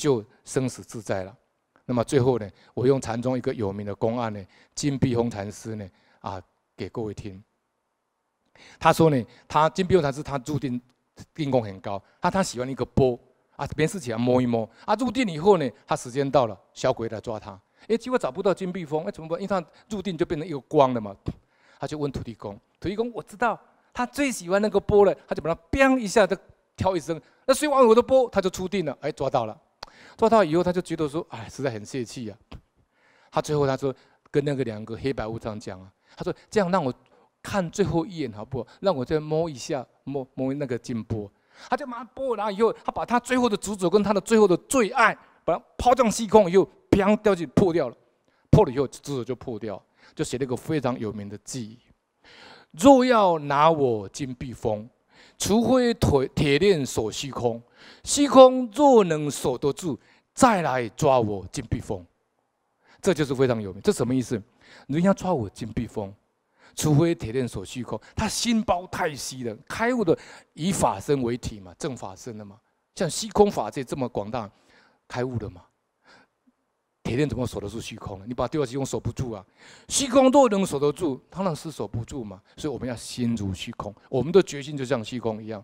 就生死自在了。那么最后呢，我用禅宗一个有名的公案呢，金碧峰禅师呢，啊，给各位听。他说呢，他金碧峰禅师他入定定功很高，他他喜欢一个钵啊，没事起来摸一摸啊，入定以后呢，他时间到了，小鬼来抓他，哎，结果找不到金碧峰，哎，怎么办？因为他入定就变成一个光了嘛，他就问土地公，土地公，我知道他最喜欢那个钵了，他就把它 bang 一下，就跳一声，那谁玩我的钵，他就出定了，哎，抓到了，抓到以后他就觉得说，哎，实在很泄气呀，他最后他说跟那个两个黑白无常讲啊，他说这样让我。看最后一眼好不好？让我再摸一下，摸摸那个金钵，他就马上拨，然后以后他把他最后的执着跟他的最后的最爱，把它抛向虚空以后，砰掉进破掉了，破了以后执着就破掉，就写了一个非常有名的偈：若要拿我金碧峰，除非铁铁链锁虚空，虚空若能锁得住，再来抓我金碧峰。这就是非常有名，这什么意思？人家抓我金碧峰。除非铁链锁虚空，他心包太细了。开悟的以法身为体嘛，正法身的嘛。像虚空法界这么广大，开悟的嘛。铁链怎么守得住虚空呢？你把第二虚空守不住啊。虚空都能守得住，当然是守不住嘛。所以我们要心如虚空，我们的决心就像虚空一样。